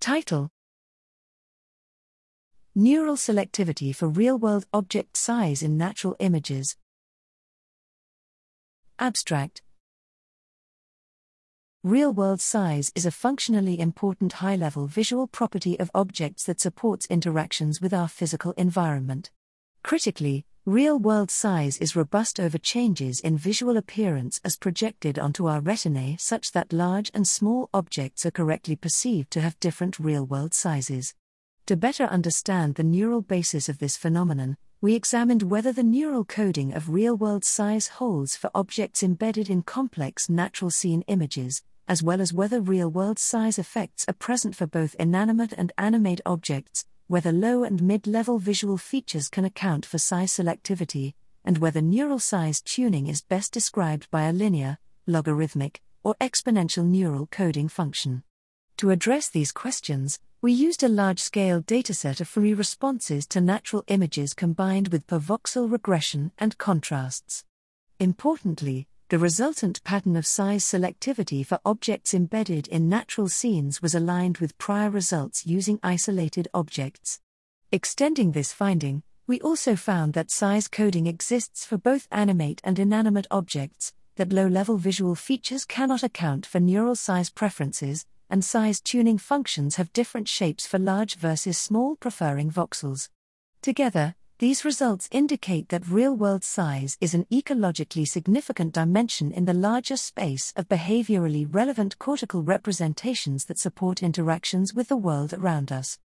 Title Neural selectivity for real world object size in natural images. Abstract Real world size is a functionally important high level visual property of objects that supports interactions with our physical environment. Critically, real world size is robust over changes in visual appearance as projected onto our retinae, such that large and small objects are correctly perceived to have different real world sizes. To better understand the neural basis of this phenomenon, we examined whether the neural coding of real world size holds for objects embedded in complex natural scene images, as well as whether real world size effects are present for both inanimate and animate objects, whether low and mid level visual features can account for size selectivity, and whether neural size tuning is best described by a linear, logarithmic, or exponential neural coding function. To address these questions, we used a large scale dataset of fMRI responses to natural images combined with per voxel regression and contrasts. Importantly, the resultant pattern of size selectivity for objects embedded in natural scenes was aligned with prior results using isolated objects. Extending this finding, we also found that size coding exists for both animate and inanimate objects, that low level visual features cannot account for neural size preferences, and size tuning functions have different shapes for large versus small, preferring voxels. Together, these results indicate that real world size is an ecologically significant dimension in the larger space of behaviorally relevant cortical representations that support interactions with the world around us.